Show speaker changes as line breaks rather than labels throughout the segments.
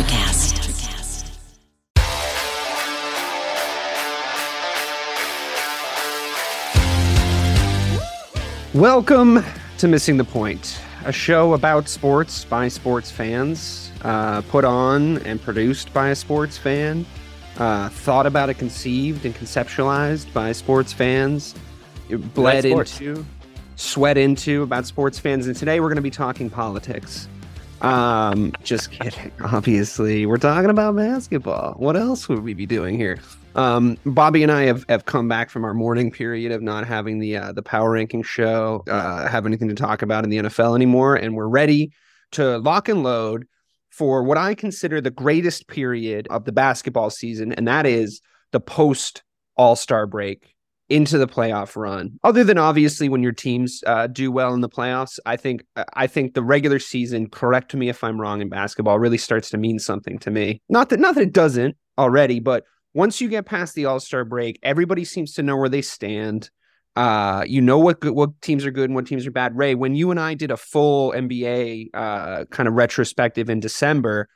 Electricast.
Welcome to Missing the Point, a show about sports by sports fans, uh, put on and produced by a sports fan, uh, thought about and conceived and conceptualized by sports fans, bled into, sweat into about sports fans. And today we're going to be talking politics. Um, just kidding. Obviously, we're talking about basketball. What else would we be doing here? Um, Bobby and I have, have come back from our morning period of not having the uh, the power ranking show, uh, have anything to talk about in the NFL anymore, and we're ready to lock and load for what I consider the greatest period of the basketball season, and that is the post All Star break into the playoff run. Other than obviously when your teams uh, do well in the playoffs, I think I think the regular season. Correct me if I'm wrong in basketball. Really starts to mean something to me. Not that not that it doesn't already, but once you get past the All Star break, everybody seems to know where they stand. Uh, you know what what teams are good and what teams are bad. Ray, when you and I did a full NBA uh, kind of retrospective in December,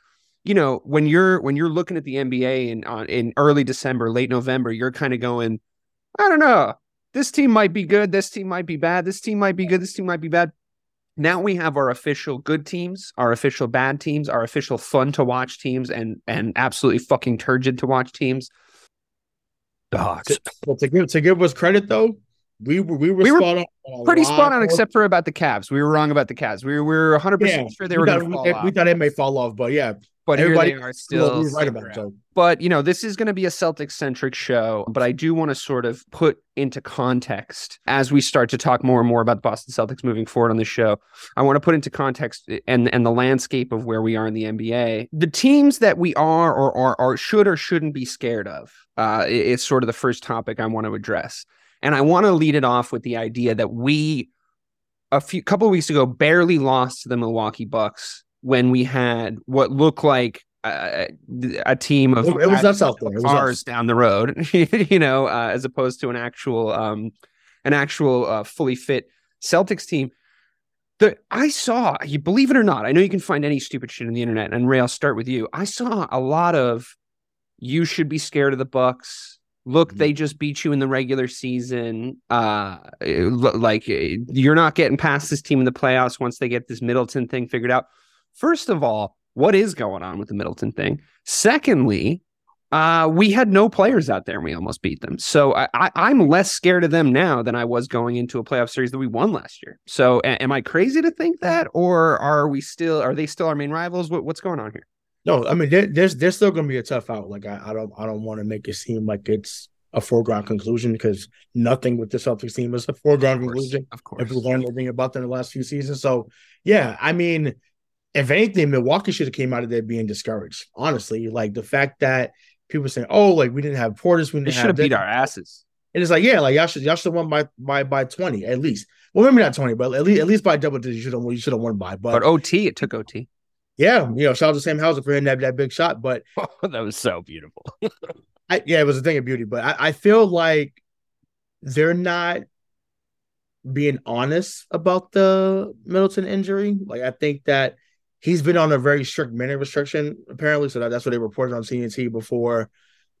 you know when you're when you're looking at the NBA in uh, in early December, late November, you're kind of going, I don't know, this team might be good, this team might be bad, this team might be good, this team might be bad. Now we have our official good teams, our official bad teams, our official fun to watch teams, and and absolutely fucking turgid to watch teams. Dogs.
But to give to give us credit though, we were we were,
We were
spot
Pretty spot on, except for about the Cavs. We were wrong about the Cavs. We were, we were 100
Yeah,
percent sure they
we
were going to fall
we,
off.
we thought it may fall off, but yeah,
but here
everybody-
they are
we
still.
were right about it. So
But you know, this is going to be a Celtics centric show. But I do want to sort of put into context as we start to talk more and more about the Boston Celtics moving forward on the show. I want to put into context and and the landscape of where we are in the NBA. The teams that we are or or should or shouldn't be scared of. Uh, it's sort of the first topic I want to address, and I want to lead it off with the idea that we a few couple of weeks ago barely lost to the Milwaukee Bucks when we had what looked like uh, a team of
It- was us out there. It was
cars
us.
down the road, you know, uh, as opposed to an actual um, an actual uh, fully fit Celtics team. The I saw, you believe it or not, I know you can find any stupid shit on the internet. And Ray, I'll start with you. I saw a lot of you should be scared of the Bucks. Look,
Mm-hmm.
they just beat you in the regular season. Uh, like eh, you're not getting past this team in the playoffs once they get this Middleton thing figured out. First of all, what is going on with the Middleton thing? Secondly, uh, we had no players out there and we almost beat them. So I, I, I'm less scared of them now than I was going into a playoff series that we won last year. So a- am I crazy to think that, or are we still? Are they still our main rivals? What, what's going on here?
no, I mean there, there's there's still gonna be a tough out. Like I, I don't I don't want to make it seem like it's a foregone conclusion because nothing with the Celtics team is a foregone conclusion.
of course,
if we learned anything about them in the last few seasons. So yeah, I mean, if anything, Milwaukee should have came out of there being discouraged. Honestly, like the fact that people saying, "Oh, like we didn't have Portis, we didn't
should have
this."
beat our asses.
And it's like, yeah, like y'all should y'all should have won by by by twenty at least. Well, maybe not twenty, but at least at least by double digits, you should have you should have won by. But,
But OT, it took OT.
yeah, you know, shout out to Sam Hauser for hitting that, that big shot. But oh,
that was so beautiful.
I, yeah, it was a thing of beauty, but I, I feel like they're not being honest about the Middleton injury. Like I think that he's been on a very strict minute restriction apparently, so that, that's what they reported on CNT before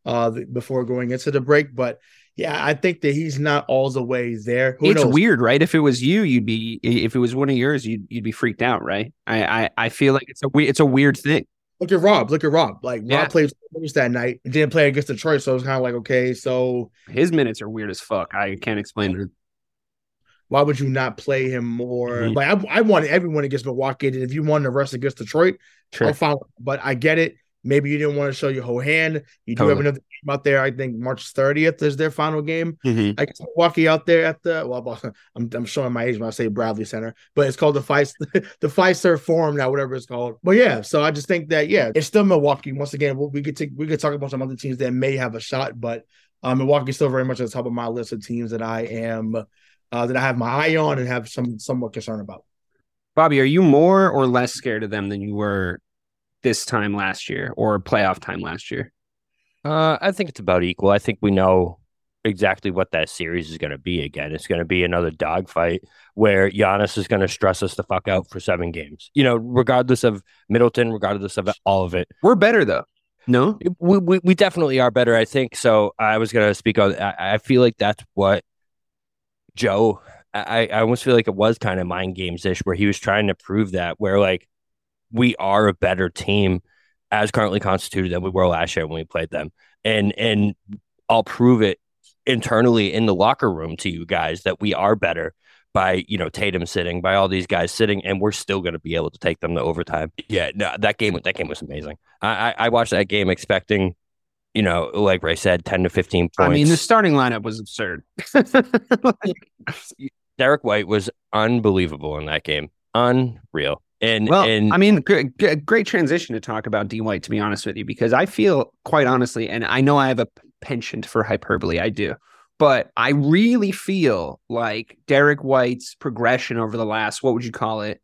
uh the, before going into the break. But yeah, I think that he's not all the way there. Who
it's
knows?
weird, right? If it was you, you'd be. If it was one of yours, you'd you'd be freaked out, right? I I, I feel like it's a we- it's a weird thing.
Look at Rob. Look at Rob. Like
Yeah.
Rob played that night didn't play against Detroit, so it's kind of like okay, so
His minutes are weird as fuck. I can't explain it.
Why would you not play him more?
Mhm.
Like I, I wanted everyone against Milwaukee, and if you want the rest against Detroit,
Sure.
I'm fine. But I get it. Maybe you didn't want to show your whole hand. You do
Totally.
have another game out there. I think March 30th is their final game.
Mhm.
I guess Milwaukee out there at the well, I'm, I'm showing my age when I say Bradley Center, but it's called the Fice the Fiserv Forum now, whatever it's called. But yeah, so I just think that yeah, it's still Milwaukee. Once again, we we could take, we could talk about some other teams that may have a shot, but um, Milwaukee's still very much at the top of my list of teams that I am uh, that I have my eye on and have some somewhat concern about.
Bobby, are you more or less scared of them than you were this time last year or playoff time last year?
Uh, I think it's about equal. I think we know
exactly what that series is going to be again. It's going to be another dogfight where Giannis is going to stress us the fuck out for seven games. You know, regardless of Middleton, regardless of all of it.
We're better though. No,
we we, we definitely are better. I think so. I was going to speak on. I, I feel like that's what Joe. I I almost feel like it was kind of mind games ish, where he was trying to prove that where like we are a better team as currently constituted than we were last year when we played them. And and I'll prove it internally in the locker room to you guys that we are better by you know Tatum sitting, by all these guys sitting, and we're still going to be able to take them to overtime. Yeah, no, that game that game was amazing. I, I, I watched that game expecting, you know, like Ray said, ten to fifteen points. I
mean, the starting lineup was absurd.
Derrick White was unbelievable in that game, unreal. And
well,
and
I mean, g- g- great transition to talk about D White. To be honest with you, because I feel quite honestly, and I know I have a penchant for hyperbole. I do, but I really feel like Derrick White's progression over the last what would you call it?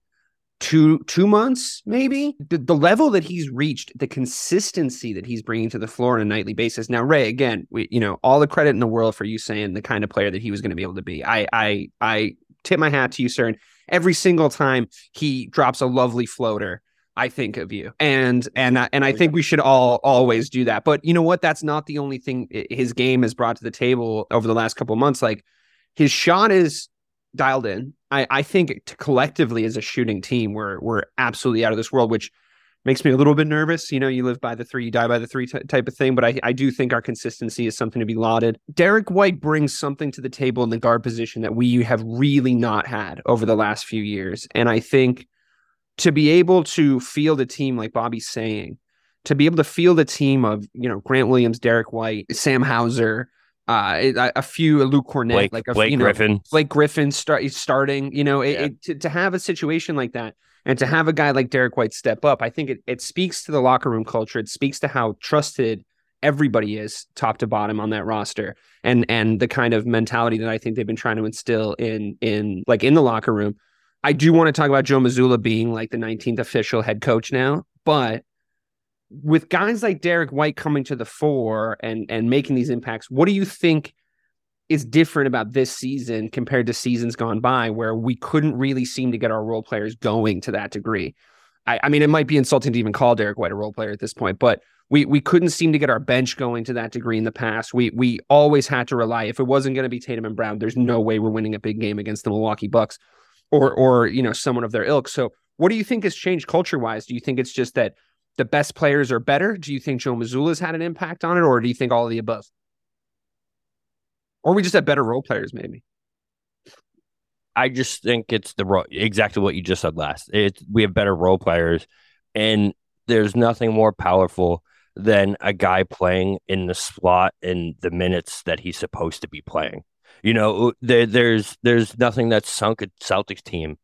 Two two months, maybe the, the level that he's reached, the consistency that he's bringing to the floor on a nightly basis. Now, Ray, again, we, you know, all the credit in the world for you saying the kind of player that he was going to be able to be. I I I tip my hat to you, sir. And every single time he drops a lovely floater, I think of you. And and and I oh, think we should all always do that. But you know what? That's not the only thing his game has brought to the table over the last couple of months. Like his shot is dialed in. I, I think collectively as a shooting team, we're we're absolutely out of this world, which makes me a little bit nervous. You know, you live by the three, you die by the three t- type of thing. But I, I do think our consistency is something to be lauded. Derrick White brings something to the table in the guard position that we have really not had over the last few years. And I think to be able to field a team like Bobby's saying, to be able to field a team of, you know, Grant Williams, Derrick White, Sam Hauser, uh, a few Luke Kornet,
Blake,
like a,
Blake
you know,
Griffin,
Blake Griffin start starting. You know, it, yeah. it, to, to have a situation like that and to have a guy like Derrick White step up, I think it, it speaks to the locker room culture. It speaks to how trusted everybody is top to bottom on that roster and and the kind of mentality that I think they've been trying to instill in in like in the locker room. I do want to talk about Joe Mazzulla being like the 19th official head coach now, but with guys like Derrick White coming to the fore and and making these impacts, what do you think is different about this season compared to seasons gone by where we couldn't really seem to get our role players going to that degree. I, I, mean, it might be insulting to even call Derrick White a role player at this point, but we we couldn't seem to get our bench going to that degree in the past. We we always had to rely. If it wasn't going to be Tatum and Brown, there's no way we're winning a big game against the Milwaukee Bucks or or you know someone of their ilk. So, what do you think has changed culture wise? Do you think it's just that the best players are better? Do you think Joe Mazzulla's had an impact on it, or do you think all of the above? Or we just have better role players, maybe.
I just think it's the role, exactly what you just said last. It's we have better role players, and there's nothing more powerful than a guy playing in the slot in the minutes that he's supposed to be playing. You know, there, there's there's nothing that's sunk a Celtics team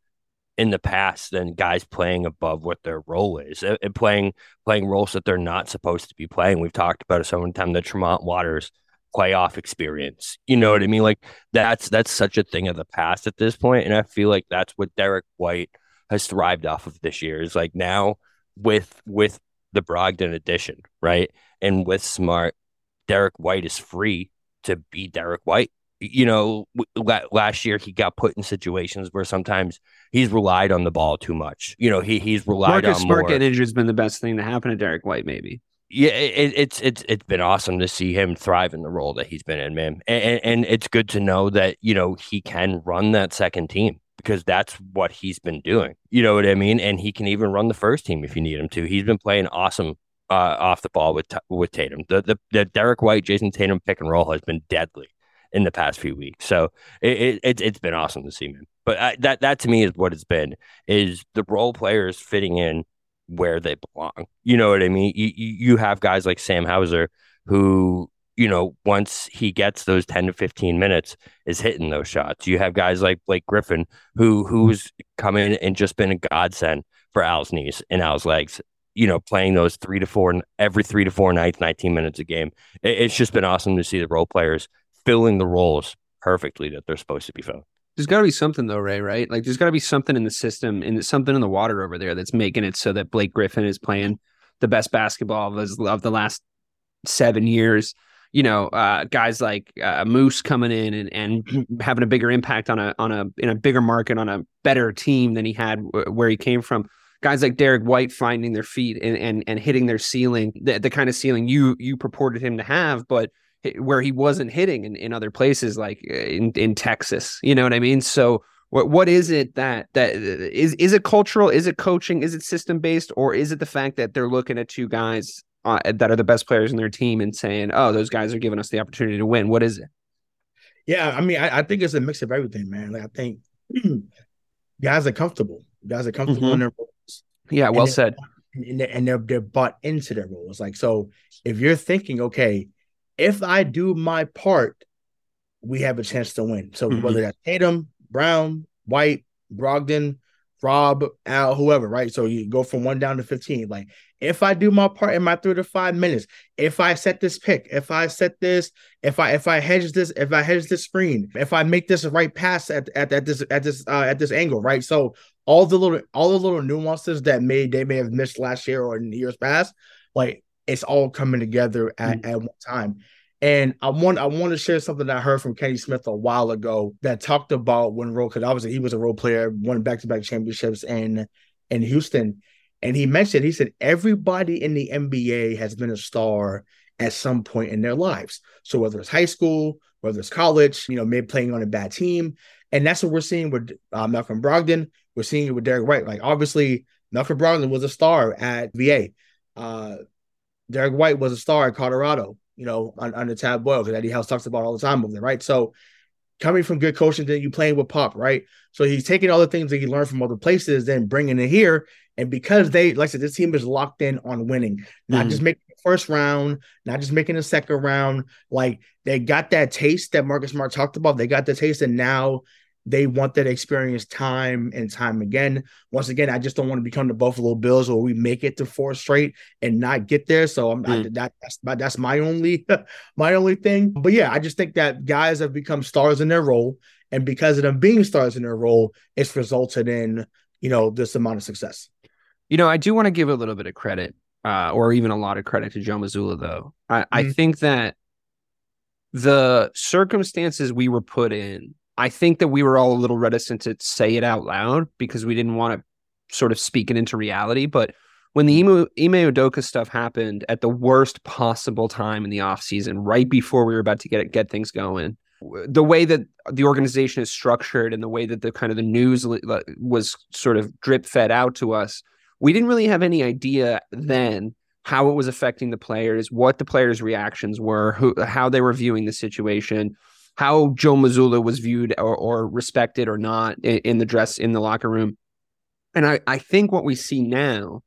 in the past than guys playing above what their role is and playing playing roles that they're not supposed to be playing. We've talked about it so many times. The Tremont Waters playoff experience. You know what I mean? Like that's that's such a thing of the past at this point, and I feel like that's what Derrick White has thrived off of this year. Is like now with with the Brogdon addition, right, and with Smart, Derrick White is free to be Derrick White. You know, last year he got put in situations where sometimes he's relied on the ball too much. You know, he he's relied on
Marcus
on
Smart
more.
getting injured has been the best thing to happen to Derrick White, maybe
yeah, it, it's it's it's been awesome to see him thrive in the role that he's been in, man. And, and it's good to know that you know he can run that second team because that's what he's been doing. You know what I mean? And he can even run the first team if you need him to. He's been playing awesome uh, off the ball with with Tatum. The, the the Derrick White Jayson Tatum pick and roll has been deadly in the past few weeks. So it, it it's been awesome to see, man. But I, that that to me is what it's been is the role players fitting in where they belong. You know what I mean? You, you have guys like Sam Hauser who, you know, once he gets those 10 to 15 minutes is hitting those shots. You have guys like Blake Griffin who who's come in and just been a godsend for Al's knees and Al's legs. You know, playing those three to four every three to four nights, 19 minutes a game. It, it's just been awesome to see the role players filling the roles perfectly that they're supposed to be filling.
There's got to be something though, Ray. Right? Like, there's got to be something in the system and something in the water over there that's making it so that Blake Griffin is playing the best basketball of, his, of the last seven years. you know, uh, guys like uh, Moose coming in and, and having a bigger impact on a on a in a bigger market on a better team than he had w- where he came from. Guys like Derrick White finding their feet and and, and hitting their ceiling, the, the kind of ceiling you you purported him to have, but where he wasn't hitting in, in other places like uh, in, in Texas. You know what I mean? So what what is it that that is is it cultural? Is it coaching? Is it system based, or is it the fact that they're looking at two guys uh, that are the best players in their team and saying, "Oh, those guys are giving us the opportunity to win"? What is it?
Yeah, I mean, I, I think it's a mix of everything, man. Like I think guys are comfortable. Guys are comfortable mm-hmm. in their roles.
Yeah, well said.
And they're, and they're they're bought into their roles. Like so, if you're thinking, okay, if I do my part, we have a chance to win. So mm-hmm. whether that's Tatum, Brown, White, Brogdon, Rob, Al, whoever, right? So you go from one down to 15. Like, if I do my part in my three to five minutes, if I set this pick, if I set this, if I if I hedge this, if I hedge this screen, if I make this right pass at, at, at this at this uh, at this angle, right? So all the little all the little nuances that may they may have missed last year or in years past, like it's all coming together at, mm-hmm. at one time. And I want I want to share something that I heard from Kenny Smith a while ago that talked about when role because obviously he was a role player, won back to back championships in in Houston. And he mentioned, he said, everybody in the NBA has been a star at some point in their lives. So whether it's high school, whether it's college, you know, maybe playing on a bad team. And that's what we're seeing with uh, Malcolm Brogdon. We're seeing it with Derrick White. Like obviously, Malcolm Brogdon was a star at VA. Uh, Derrick White was a star at Colorado you know, on, under Tad Boyle, because Eddie House talks about all the time over there, right? So coming from good coaching, then you playing with Pop, right? So he's taking all the things that he learned from other places, then bringing it here. And because they, like I said, this team is locked in on winning, not mm-hmm. just making the first round, not just making the second round. Like they got that taste that Marcus Smart talked about. They got the taste, and now they want that experience time and time again. Once again, I just don't want to become the Buffalo Bills where we make it to four straight and not get there. So I'm mm. I, that, that's my that's my only my only thing. But yeah, I just think that guys have become stars in their role, and because of them being stars in their role, it's resulted in you know this amount of success.
You know, I do want to give a little bit of credit, uh, or even a lot of credit to Joe Mazzulla, though. I, mm-hmm. I think that the circumstances we were put in I think that we were all a little reticent to say it out loud because we didn't want to sort of speak it into reality. But when the Ime, Udoka stuff happened at the worst possible time in the offseason, right before we were about to get get things going, the way that the organization is structured and the way that the kind of the news was sort of drip fed out to us, we didn't really have any idea then how it was affecting the players, what the players' reactions were, who, how they were viewing the situation how Joe Mazzulla was viewed or, or respected or not in, in, the dress in the locker room. And I, I think what we see now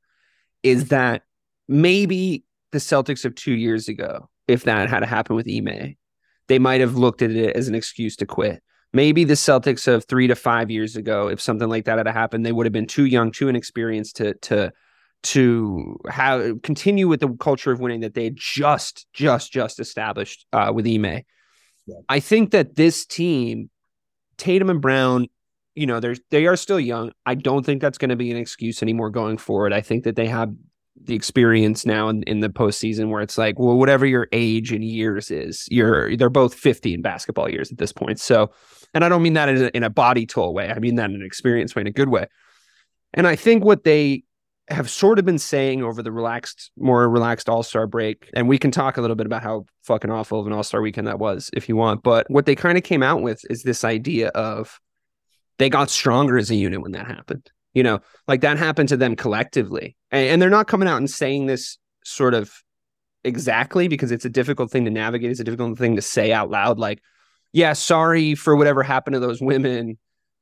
is that maybe the Celtics of two years ago, if that had happened with Ime, they might have looked at it as an excuse to quit. Maybe the Celtics of three to five years ago, if something like that had happened, they would have been too young, too inexperienced to to to have continue with the culture of winning that they just just just established uh, with Ime. I think that this team, Tatum and Brown, you know, they're they are still young. I don't think that's going to be an excuse anymore going forward. I think that they have the experience now in, in the postseason where it's like, well, whatever your age and years is, you're they're both 50 in basketball years at this point. So, and I don't mean that in a, in a body tool way. I mean that in an experience way, in a good way. And I think what they have sort of been saying over the relaxed, more relaxed All Star break, and we can talk a little bit about how fucking awful of an All Star weekend that was if you want. But what they kind of came out with is this idea of they got stronger as a unit when that happened. You know, like that happened to them collectively, and, and they're not coming out and saying this sort of exactly because it's a difficult thing to navigate. It's a difficult thing to say out loud. Like, yeah, sorry for whatever happened to those women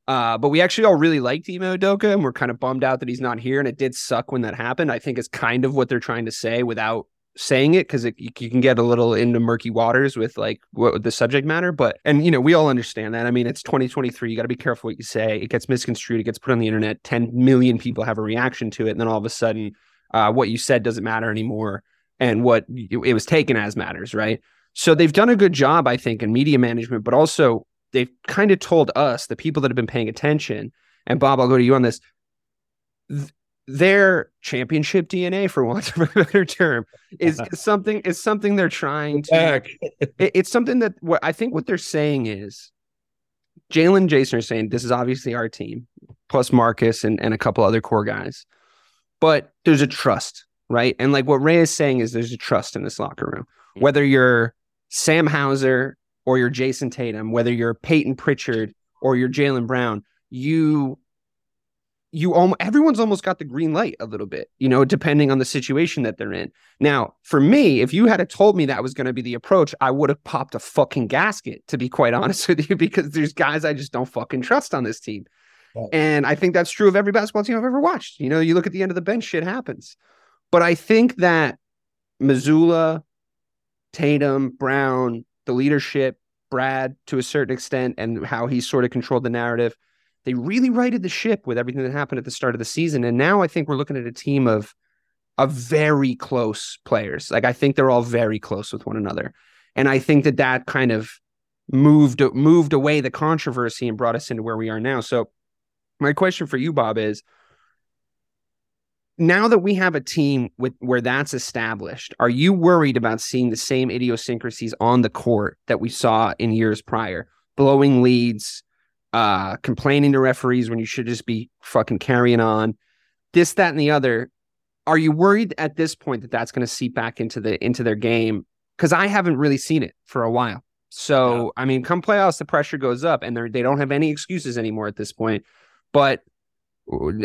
uh, but we actually all really liked Ime Doka and we're kind of bummed out that he's not here. And it did suck when that happened. I think is kind of what they're trying to say without saying it because you can get a little into murky waters with like what the subject matter. But and you know we all understand that. I mean, it's 2023. You got to be careful what you say. It gets misconstrued. It gets put on the internet. 10 million people have a reaction to it, and then all of a sudden, uh, what you said doesn't matter anymore, and what it was taken as matters, right? So they've done a good job, I think, in media management, but also they've kind of told us, the people that have been paying attention, and Bob, I'll go to you on this. Th- their championship DNA, for want of a better term, is something is something they're trying to. It- it's something that what I think what they're saying is, Jaylen and Jayson are saying this is obviously our team, plus Marcus and and a couple other core guys, but there's a trust, right? And like what Ray is saying is there's a trust in this locker room, hmm. whether you're Sam Hauser or you're Jayson Tatum, whether you're Peyton Pritchard or you're Jaylen Brown, you you almost everyone's almost got the green light a little bit, you know, depending on the situation that they're in. Now, for me, if you had told me that was going to be the approach, I would have popped a fucking gasket, to be quite honest with you, because there's guys I just don't fucking trust on this team.
Right.
And I think that's true of every basketball team I've ever watched. You know, you look at the end of the bench, shit happens. But I think that Mazzulla, Tatum, Brown, the leadership, Brad to a certain extent, and how he sort of controlled the narrative. They really righted the ship with everything that happened at the start of the season. And now I think we're looking at a team of of very close players. Like I think they're all very close with one another. And I think that that kind of moved moved away the controversy and brought us into where we are now. So my question for you Bob is now that we have a team with where that's established, are you worried about seeing the same idiosyncrasies on the court that we saw in years prior? Blowing leads, uh, complaining to referees when you should just be fucking carrying on, this, that, and the other. Are you worried at this point that that's going to seep back into the into their game? Because I haven't really seen it for a while. So I mean, come playoffs, the pressure goes up, and they they don't have any excuses anymore at this point. But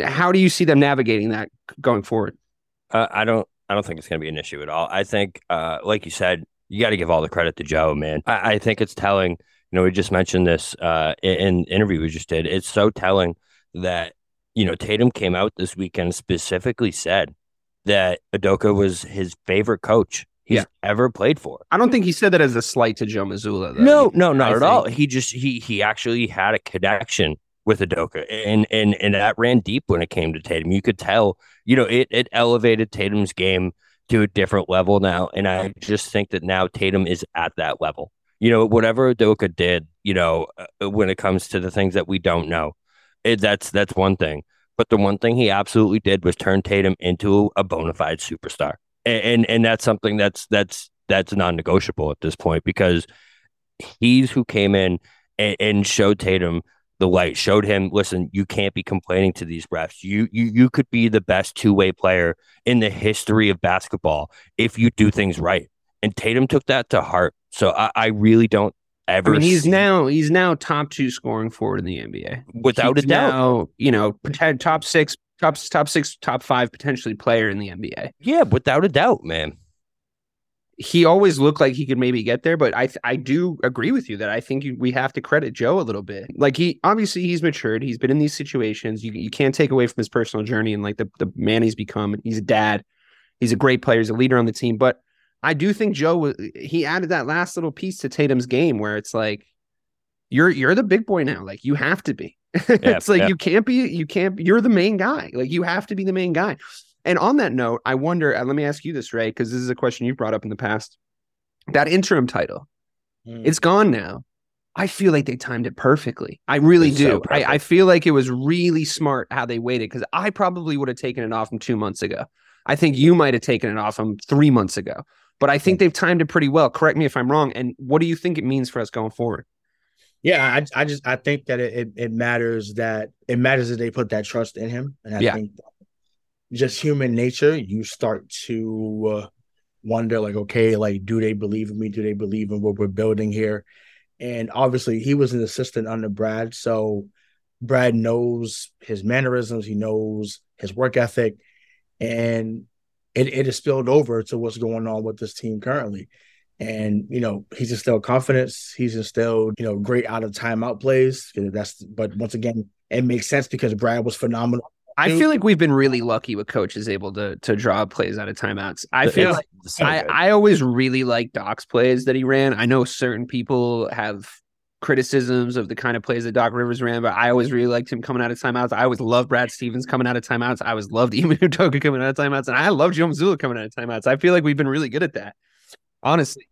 how do you see them navigating that going forward?
Uh, I don't. I don't think it's going to be an issue at all. I think, uh, like you said, you got to give all the credit to Joe, man. I, I think it's telling. You know, we just mentioned this uh, in, in interview we just did. It's so telling that you know Tatum came out this weekend specifically said that Udoka was his favorite coach he's
Yeah.
ever played for.
I don't think he said that as a slight to Joe Mazzulla. Though.
No, no, not
I
at all. He just he he actually had a connection with Udoka, and and and that ran deep when it came to Tatum. You could tell, you know, it it elevated Tatum's game to a different level now, and I just think that now Tatum is at that level. You know, whatever Udoka did, you know, uh, when it comes to the things that we don't know, it, that's that's one thing. But the one thing he absolutely did was turn Tatum into a bona fide superstar, and and, and that's something that's that's that's non-negotiable at this point because he's who came in and, and showed Tatum the light, showed him, listen, you can't be complaining to these refs. You you you could be the best two-way player in the history of basketball if you do things right. And Tatum took that to heart. So I, I really don't
I
ever
mean, he's
see-
now he's now top two scoring forward in the NBA.
without
He's
a doubt.
now, you know, top six, top top six, top five potentially player in the NBA.
Yeah, without a doubt, man.
He always looked like he could maybe get there, but I th- I do agree with you that I think you, we have to credit Joe a little bit. Like he obviously he's matured. He's been in these situations. You you can't take away from his personal journey and like the the man he's become. He's a dad. He's a great player. He's a leader on the team. But I do think Joe was he added that last little piece to Tatum's game where it's like you're you're the big boy now. Like you have to be. it's like
yeah.
you can't be you can't you're the main guy. Like you have to be the main guy. And on that note, I wonder, uh, let me ask you this, Ray, because this is a question you've brought up in the past. That interim title,
Mm.
it's gone now. I feel like they timed it perfectly. I really
It's so
do. I, I feel like it was really smart how they waited because I probably would have taken it off from two months ago. I think you might have taken it off from three months ago. But I think they've timed it pretty well. Correct me if I'm wrong. And what do you think it means for us going forward?
Yeah, I, I just I think that it, it it matters that it matters that they put that trust in him, and I
Yeah.
think just human nature, you start to uh, wonder like, okay, like, do they believe in me? Do they believe in what we're building here? And obviously, he was an assistant under Brad, so Brad knows his mannerisms, he knows his work ethic, and it it has spilled over to what's going on with this team currently. And you know, he's instilled confidence. He's instilled, you know, great out of timeout plays. That's but once again, it makes sense because Brad was phenomenal.
I feel like we've been really lucky with coaches able to to draw plays out of timeouts. I feel like
so
I. I always really like Doc's plays that he ran. I know certain people have criticisms of the kind of plays that Doc Rivers ran, but I always really liked him coming out of timeouts. I always loved Brad Stevens coming out of timeouts. I always loved Ime Udoka coming out of timeouts, and I love Joe Mazzulla coming out of timeouts. I feel like we've been really good at that. Honestly,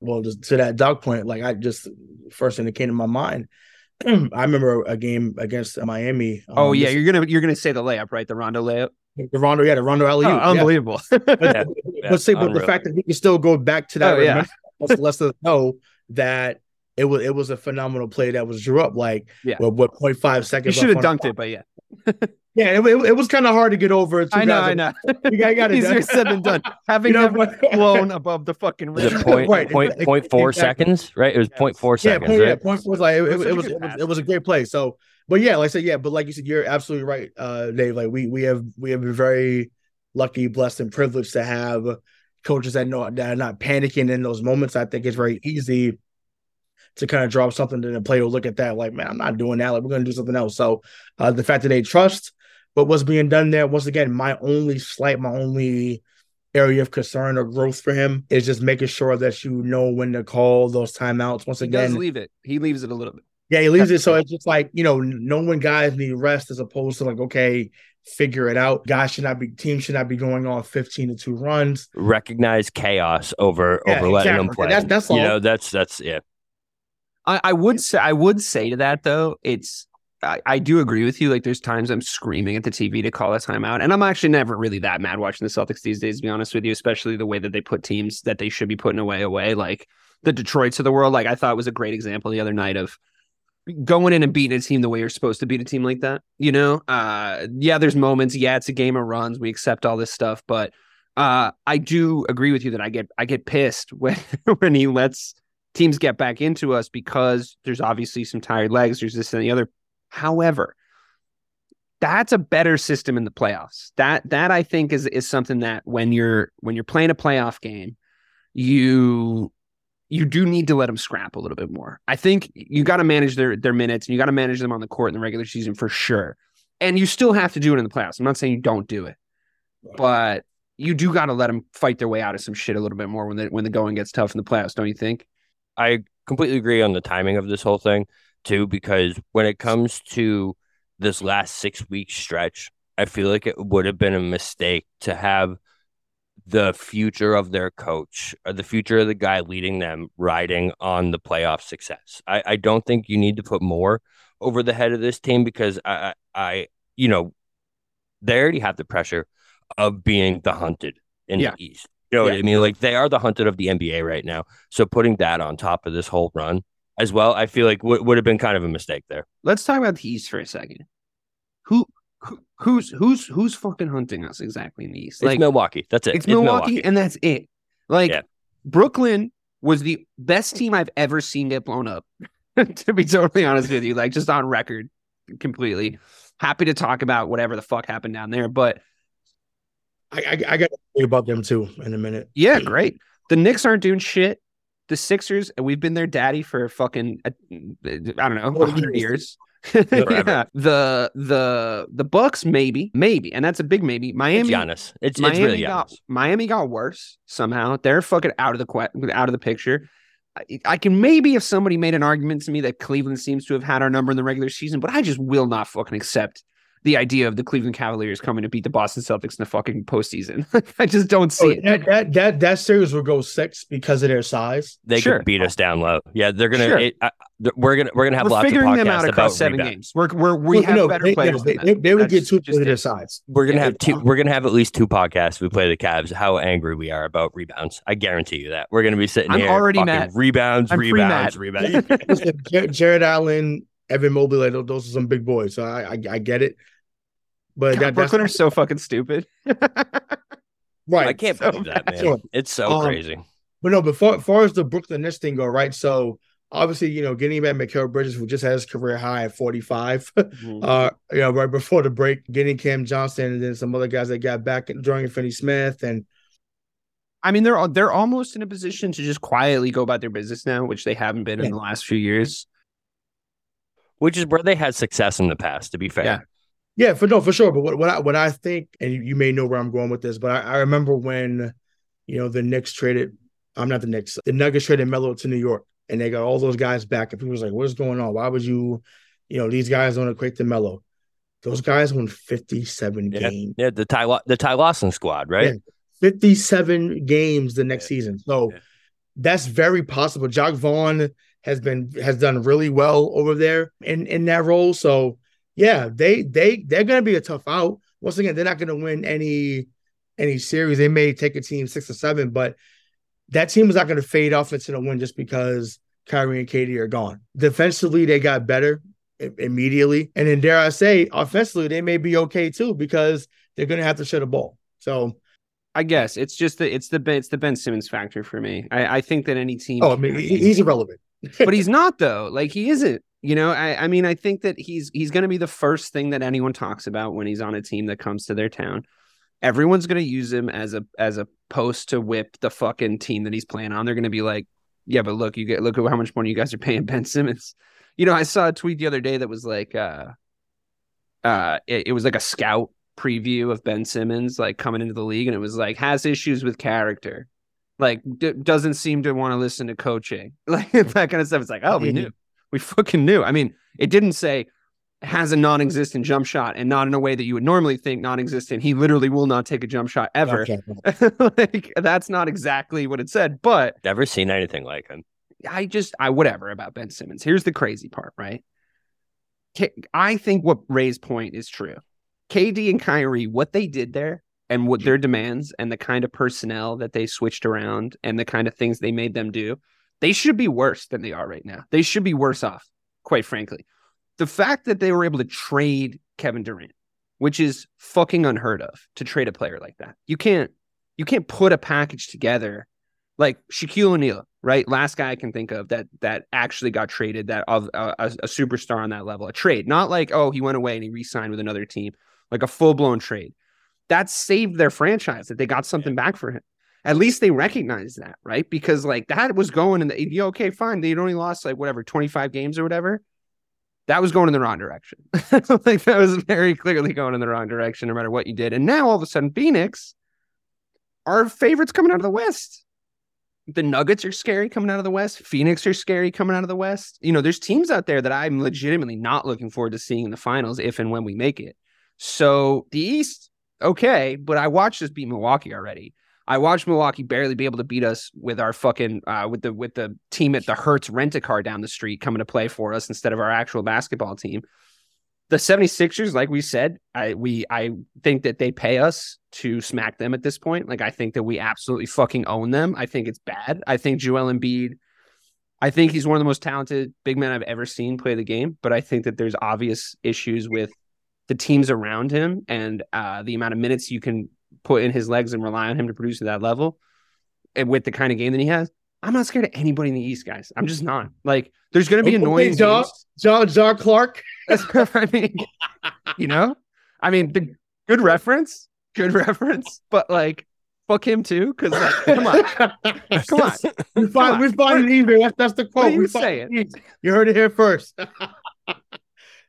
Well, just to that dog point, like I just first thing that came to my mind, I remember a game against Miami.
oh
um,
yeah,
this-
you're gonna you're gonna say the layup, right? The Rondo layup.
the Rondo, yeah, the Rondo alley.
Oh, unbelievable.
But,
Yeah.
but see, but the fact that he can still go back to that,
Oh, yeah.
lets lets us know that it was it was a phenomenal play that was drew up. Like,
Yeah.
what, what 0.5
you should have dunked it, but yeah.
Yeah, it, it, it was kind of hard to get over.
I know, I know.
You got, got it
Easier
done.
said than done. Having
You know,
never flown above the fucking
Was it
rim.
point,
Right,
point,
exactly.
point four
Exactly.
seconds, right? It was point four
Yeah,
seconds,
point, yeah,
right?
point four was like it,
It
it,
was
it
a
was it was it was a great play. So, but yeah, like I said, yeah, but like you said, you're absolutely right, uh, Dave. Like we we have we have been very lucky, blessed, and privileged to have coaches that know that are not panicking in those moments. I think it's very easy to kind of drop something and the player will look at that like, man, I'm not doing that. Like we're gonna do something else. So uh, the fact that they trust, but what's being done there, once again, my only slight, my only area of concern or growth for him is just making sure that you know when to call those timeouts. Once
He
again,
does leave it. He leaves it a little bit.
yeah, he leaves it so it's just like you know, know when guys need rest as opposed to like okay, figure it out. Guys should not be team should not be going on fifteen to two runs.
Recognize chaos over
Yeah,
over letting them play.
That's- that's
you know, that's that's yeah.
I, I would say I would say to that though, it's I, I do agree with you. Like there's times I'm screaming at the TV to call a timeout. And I'm actually never really that mad watching the Celtics these days, to be honest with you, especially the way that they put teams that they should be putting away away. Like the Detroits of the world. Like I thought was a great example the other night of going in and beating a team the way you're supposed to beat a team like that. You know? Uh yeah, there's moments. Yeah, it's a game of runs. We accept all this stuff, but uh I do agree with you that I get I get pissed when when he lets teams get back into us because there's obviously some tired legs. There's this and the other. However, that's a better system in the playoffs. That that I think is is something that when you're when you're playing a playoff game, you you do need to let them scrap a little bit more. I think you got to manage their their minutes and you got to manage them on the court in the regular season for sure. And you still have to do it in the playoffs. I'm not saying you don't do it, but you do got to let them fight their way out of some shit a little bit more when the when the going gets tough in the playoffs. Don't you think?
I completely agree on the timing of this whole thing too, because when it comes to this last six week stretch, I feel like it would have been a mistake to have the future of their coach or the future of the guy leading them riding on the playoff success. I, I don't think you need to put more over the head of this team because I, I, I you know, they already have the pressure of being the hunted in
Yeah.
the East. You know what I mean? Like they are the hunted of the NBA right now. So putting that on top of this whole run as well, I feel like would would have been kind of a mistake there.
let's talk about the East for a second. Who, who who's who's who's fucking hunting us exactly in the East?
It's Milwaukee. That's it.
it's, Milwaukee, and that's it. Like
Yeah.
Brooklyn was the best team I've ever seen get blown up. to be totally honest with you, like just on record, completely happy to talk about whatever the fuck happened down there. But
I I, I got to say about them too in a minute.
yeah, great. The Knicks aren't doing shit. The Sixers, and we've been their daddy for fucking uh, I don't know, 100
years.
years. Yeah. The the the Bucks maybe maybe, and that's a big maybe.
It's
Miami
Giannis. It's it's really
got
Giannis.
Miami got worse somehow. They're fucking out of the que- out of the picture. I, I can maybe if somebody made an argument to me that Cleveland seems to have had our number in the regular season, but I just will not fucking accept the idea of the Cleveland Cavaliers coming to beat the Boston Celtics in the fucking postseason. I just don't see
Oh,
it.
that, that that that series will go six because of their size.
They
Sure.
could beat us down low. Yeah, they're gonna.
Sure.
It, I, we're gonna we're gonna have
We're
lots of
figuring them
podcasts
out
about
across seven
rebound.
games. We're, we're we
Well,
have
no,
better
they,
players.
They,
than
they,
them.
they would get
That's
two
just
to their
it.
sides.
We're gonna
Yeah,
have two. We're gonna have at least two podcasts. if We play the Cavs. How angry we are about rebounds. I guarantee you that we're gonna be sitting
I'm
here.
already
fucking
mad.
Rebounds,
I'm
rebounds, rebounds.
Jarrett Allen, Evan Mobley, like, those are some big boys. So I I, I get it. But
God,
that,
Brooklyn are so fucking stupid.
right.
I can't
So
believe that, man.
Sure.
It's so
Um,
crazy.
But no, before as far as the Brooklyn Nets thing go, right? So obviously, you know, getting back Mikal Bridges, who just had his career high at 45, uh, you know, right before the break, getting Cam Johnson and then some other guys that got back and joining Finney Smith and
I mean, they're they're almost in a position to just quietly go about their business now, which they haven't been
Yeah.
in the last few years.
Which is where they had success in the past. To be fair,
Yeah.
Yeah, for no, for sure. But what, what I what I think, and you, you may know where I'm going with this, but I, I remember when, you know, the Knicks traded. I'm not the Knicks. The Nuggets traded Melo to New York, and they got all those guys back. And people was like, "What's going on? Why would you, you know, these guys don't equate to Melo? Those guys won 57
Yeah.
games,
yeah. The Ty the Ty Lawson squad, right?
Yeah. 57 games the next
Yeah.
season. So
Yeah.
that's very possible. Jacque Vaughn has been has done really well over there in in that role. So yeah, they they they're gonna be a tough out. Once again, they're not gonna win any any series. They may take a team six or seven, but that team is not gonna fade off into the win just because Kyrie and KD are gone. Defensively, they got better immediately. And then dare I say, offensively, they may be okay too because they're going to have to shut a ball. So
I guess it's just the it's the it's the Ben Simmons factor for me. I, I think that any team.
Oh, I mean, he's irrelevant,
but he's not though. Like he isn't. You know, I, I mean, I think that he's he's going to be the first thing that anyone talks about when he's on a team that comes to their town. Everyone's going to use him as a as a post to whip the fucking team that he's playing on. They're going to be like, yeah, but look, you get look at how much money you guys are paying Ben Simmons. You know, I saw a tweet the other day that was like, uh, uh, it, it was like a scout preview of Ben Simmons like coming into the league, and it was like has issues with character, like d- doesn't seem to want to listen to coaching, like that kind of stuff. It's like, oh, we knew, we fucking knew. I mean, it didn't say has a non-existent jump shot and not in a way that you would normally think non-existent. He literally will not take a jump shot ever. Okay. like that's not exactly what it said, but
never seen anything like him.
I just I whatever about Ben Simmons. Here's the crazy part, right? I think what Ray's point is true. KD and Kyrie, what they did there and what their demands and the kind of personnel that they switched around and the kind of things they made them do, they should be worse than they are right now. They should be worse off, quite frankly. The fact that they were able to trade Kevin Durant, which is fucking unheard of to trade a player like that. You can't you can't put a package together like Shaquille O'Neal, right? Last guy I can think of that that actually got traded, that of uh, a, a, superstar on that level, a trade, not like oh he went away and he re-signed with another team, like a full blown trade. That saved their franchise that they got something back for him. At least they recognized that, right? Because like that was going in the okay, fine. They'd only lost like whatever twenty five games or whatever. That was going in the wrong direction. like that was very clearly going in the wrong direction, no matter what you did. And now all of a sudden, Phoenix are favorites coming out of the West the Nuggets are scary coming out of the West. Phoenix are scary coming out of the West. You know, there's teams out there that I'm legitimately not looking forward to seeing in the finals if and when we make it. So the East, okay, but I watched us beat Milwaukee already. I watched Milwaukee barely be able to beat us with our fucking uh, with the with the team at the Hertz rent a car down the street coming to play for us instead of our actual basketball team the 76ers, like we said, I we I think that they pay us to smack them at this point. Like I think that we absolutely fucking own them. I think it's bad. I think Joel Embiid, I think he's one of the most talented big men I've ever seen play the game, but I think that there's obvious issues with the teams around him and uh, the amount of minutes you can put in his legs and rely on him to produce at that level and with the kind of game that he has. I'm not scared of anybody in the East, guys. I'm just not. Like, there's going to be annoying.
John, John, John Clark.
I mean, you know, I mean, the good reference, good reference, but like, fuck him too. Cause like, come on, come on,
we find we find it. That's that's the quote. What
are you we saying?
You heard it here first.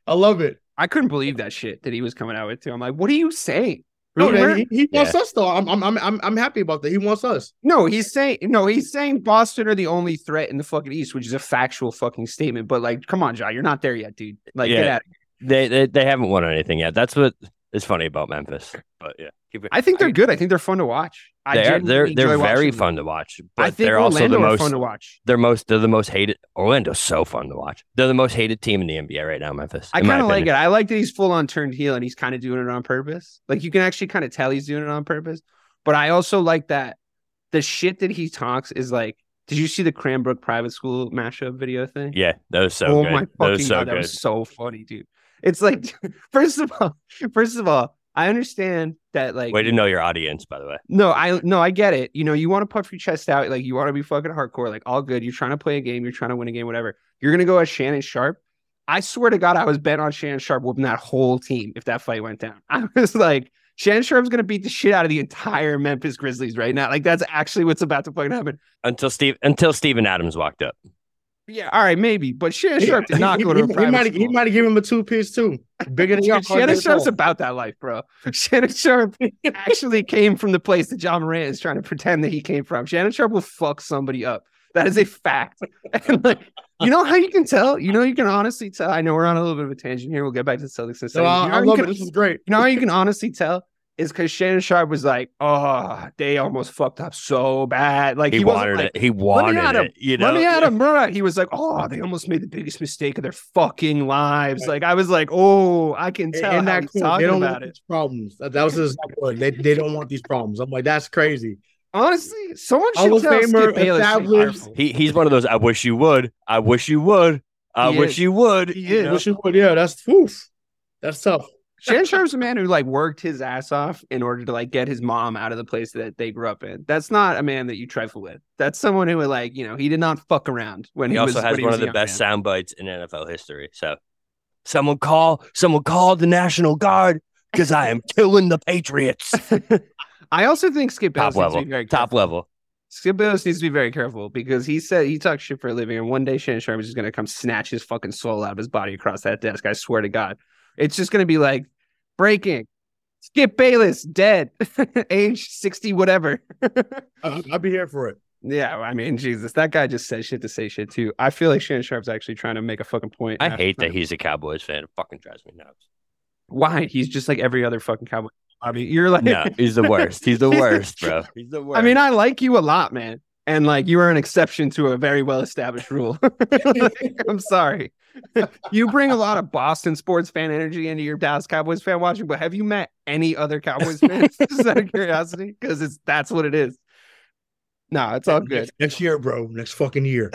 I love it.
I couldn't believe that shit that he was coming out with too. I'm like, what are you saying?
No, man, he, he wants yeah. us though. I'm, I'm, I'm, I'm happy about that. He wants us.
No, he's saying no. He's saying Boston are the only threat in the fucking East, which is a factual fucking statement. But like, come on, John, you're not there yet, dude. Like, yeah, get out.
They, they they haven't won anything yet. That's what is funny about Memphis. But yeah,
I think they're good. I think they're fun to watch.
They are, they're they're very fun to watch. But
I think
they're
Orlando
also the most
fun to watch.
They're most they're the most hated. Orlando's so fun to watch. They're the most hated team in the NBA right now. Memphis.
I kind of like it. I like that he's full on turned heel and he's kind of doing it on purpose. Like you can actually kind of tell he's doing it on purpose. But I also like that the shit that he talks is like. Did you see the Cranbrook private school mashup video thing?
Yeah, that was so. Oh good. my fucking so
god,
good. that
was so funny, dude. It's like, first of all, first of all, I understand that like
way to know your audience, by the way.
No, I no, I get it. You know, you want to puff your chest out, like you want to be fucking hardcore, like all good. You're trying to play a game, you're trying to win a game, whatever. You're gonna go as Shannon Sharpe. I swear to God, I was bent on Shannon Sharpe whooping that whole team if that fight went down. I was like, Shannon Sharpe's gonna beat the shit out of the entire Memphis Grizzlies right now. Like that's actually what's about to fucking happen.
Until Steve until Steven Adams walked up.
Yeah, all right, maybe, but Shannon Sharpe did not
he,
go to
he, he might have, he might have given him a two piece too. Bigger than
Dude, Shannon Sharpe's about that life, bro. Shannon Sharpe actually came from the place that Ja Morant is trying to pretend that he came from. Shannon Sharpe will fuck somebody up. That is a fact. And like, you know how you can tell? You know, you can honestly tell. I know we're on a little bit of a tangent here. We'll get back to the Celtics in a second.
No, I,
you
know I love can, it. This is great.
You know how you can honestly tell is because Shannon Sharpe was like, "Oh, they almost fucked up so bad." Like
he,
he, wasn't
wanted
like,
it. He
"Let me
wanted
at him.
it. You know,
Let me at him, bro. He was like, "Oh, they almost made the biggest mistake of their fucking lives." Like I was like, "Oh, I can tell."
and
how
that
he's
cool.
talking
They don't
about
want
it.
these problems. That, that was his exact word. They they don't want these problems. I'm like, that's crazy.
Honestly, someone should
of
tell
Famer,
Skip Bayless.
established-
he he's one of those. I wish you would. I wish you would. I
He
wish
is.
you would.
He
you
is.
know?
Wish you would. Yeah, that's oof. That's tough.
Shannon Sharpe's a man who like worked his ass off in order to like get his mom out of the place that they grew up in. That's not a man that you trifle with. That's someone who would like, you know, he did not fuck around when
He
he,
also
was
has
he
one of the best
man.
sound bites in NFL history. So, someone call, someone call the National Guard because I am killing the Patriots.
I also think Skip
top
Bayless needs to
level,
be very
top level.
Skip Bayless needs to be very careful because he said he talks shit for a living, and one day Shannon Sharpe is just gonna come snatch his fucking soul out of his body across that desk. I swear to God, it's just gonna be like breaking. Skip Bayless dead, age sixty, whatever.
I, I'll be here for it.
Yeah, I mean, Jesus, that guy just says shit to say shit too. I feel like Shannon Sharpe's actually trying to make a fucking point.
I hate that he's a Cowboys fan. It fucking drives me nuts.
Why? He's just like every other fucking cowboy. I mean, you're like,
No, he's the worst. He's the- worst, bro. He's the worst.
I mean, I like you a lot, man. And like, you are an exception to a very well established rule. Like, I'm sorry. You bring a lot of Boston sports fan energy into your Dallas Cowboys fan watching, but have you met any other Cowboys fans? Just out of curiosity, because it's that's what it is. No, it's all good.
Next year, bro. Next fucking year.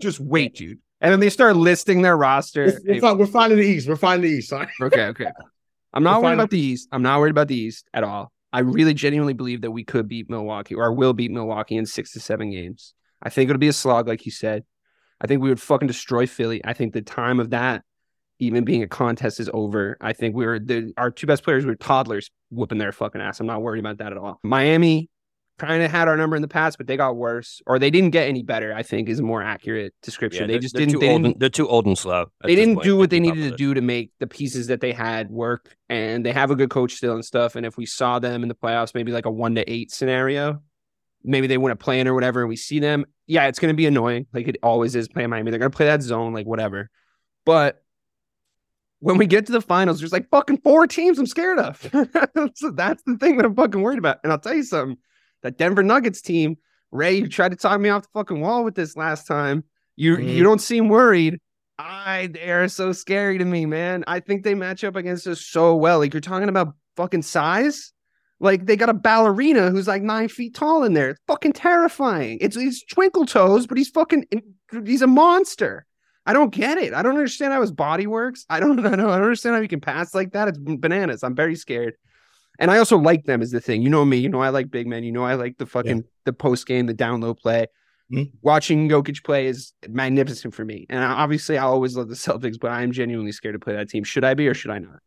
Just wait, dude. And then they start listing their roster.
We're, we're, fine, we're fine in the East. We're fine in the East. Sorry.
Okay, okay. I'm not
We're
worried
fine.
about the East. I'm not worried about the East at all. I really genuinely believe that we could beat Milwaukee or will beat Milwaukee in six to seven games. I think it'll be a slog, like you said. I think we would fucking destroy Philly. I think the time of that even being a contest is over. I think we were the our two best players were toddlers whooping their fucking ass. I'm not worried about that at all. Miami kind of had our number in the past, but they got worse, or they didn't get any better. I think is a more accurate description.
Yeah,
they just didn't. They didn't
and, they're too old and slow.
they didn't
point
do what they
keep
needed to do to make the pieces that they had work and they have a good coach still and stuff and if we saw them in the playoffs maybe like a one to eight scenario maybe they wouldn't play in or whatever and we see them yeah it's going to be annoying like it always is playing miami they're going to play that zone like whatever but when we get to the finals there's like fucking four teams i'm scared of so that's the thing that i'm fucking worried about and i'll tell you something that denver nuggets team ray you tried to talk me off the fucking wall with this last time you
Mhm.
you don't seem worried I they are so scary to me, man. I think they match up against us so well. Like you're talking about fucking size. Like they got a ballerina who's like nine feet tall in there. It's fucking terrifying. It's he's twinkle toes, but he's fucking he's a monster. I don't get it. I don't understand how his body works. I don't I don't, I don't understand how he can pass like that. It's bananas. I'm very scared. And I also like them is the thing. You know me. You know I like big men. You know I like the fucking the post game, the down low play.
Mhm.
Watching Jokic play is magnificent for me. And obviously, I always love the Celtics, but I am genuinely scared to play that team. Should I be or should I not?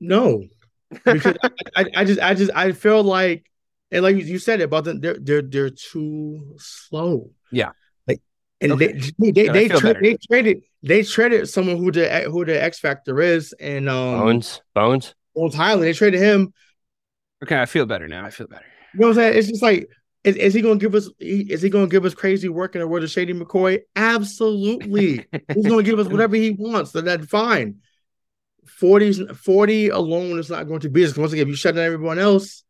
No, because I, I, I just, I just, I feel like, and like you said it about them, they're they're they're too slow.
Yeah.
like, and
Okay.
they they
And
they, tra- they traded they traded someone who the who the X factor is, and um,
Bones, Bones.
Old Hyland. They traded him.
Okay, I feel better now. I feel better.
You know what I'm saying? It's just like. Is, is he gonna give us? Is he gonna give us crazy work in the word of Shady McCoy? Absolutely. He's gonna give us whatever he wants. So that's fine. 40s, 40 alone is not going to be this. Once again, if you shut down everyone else,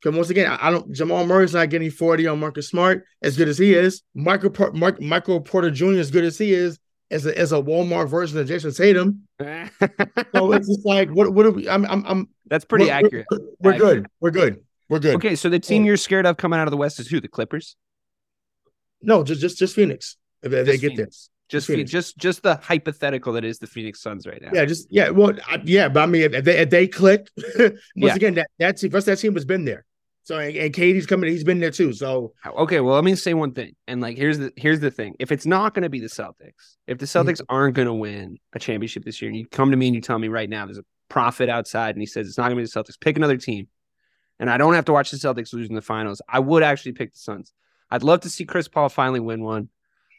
because once again, I I don't. Jamal Murray's not getting 40 on Marcus Smart as good as he is. Michael Mark, Michael Porter Jr. as good as he is as a, as a Walmart version of Jayson Tatum. So it's just like what what are we? I'm I'm, I'm
That's pretty
we're-
accurate.
We're, we're
Accurate.
good. We're good. We're good.
Okay, so the team you're scared of coming out of the West is who? The Clippers?
No, just just just Phoenix. If, if they
Just
get there.
Phoenix. Just
Phoenix.
Phoenix. just just the hypothetical that is the Phoenix Suns right now.
Yeah, just yeah. Well, I, yeah, but I mean, if they if they click, once
Yeah.
again, that that team, first that team has been there. So and, and KD's coming, he's been there too. So
Okay, well, let me say one thing. And like here's the here's the thing. If it's not going to be the Celtics, if the mm-hmm. Celtics aren't going to win a championship this year, and you come to me and you tell me right now there's a prophet outside and he says it's not going to be the Celtics, pick another team. And I don't have to watch the Celtics lose in the finals. I would actually pick the Suns. I'd love to see Chris Paul finally win one.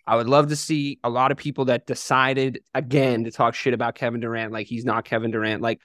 I would love to see a lot of people that decided again to talk shit about Kevin Durant, like he's not Kevin Durant. Like,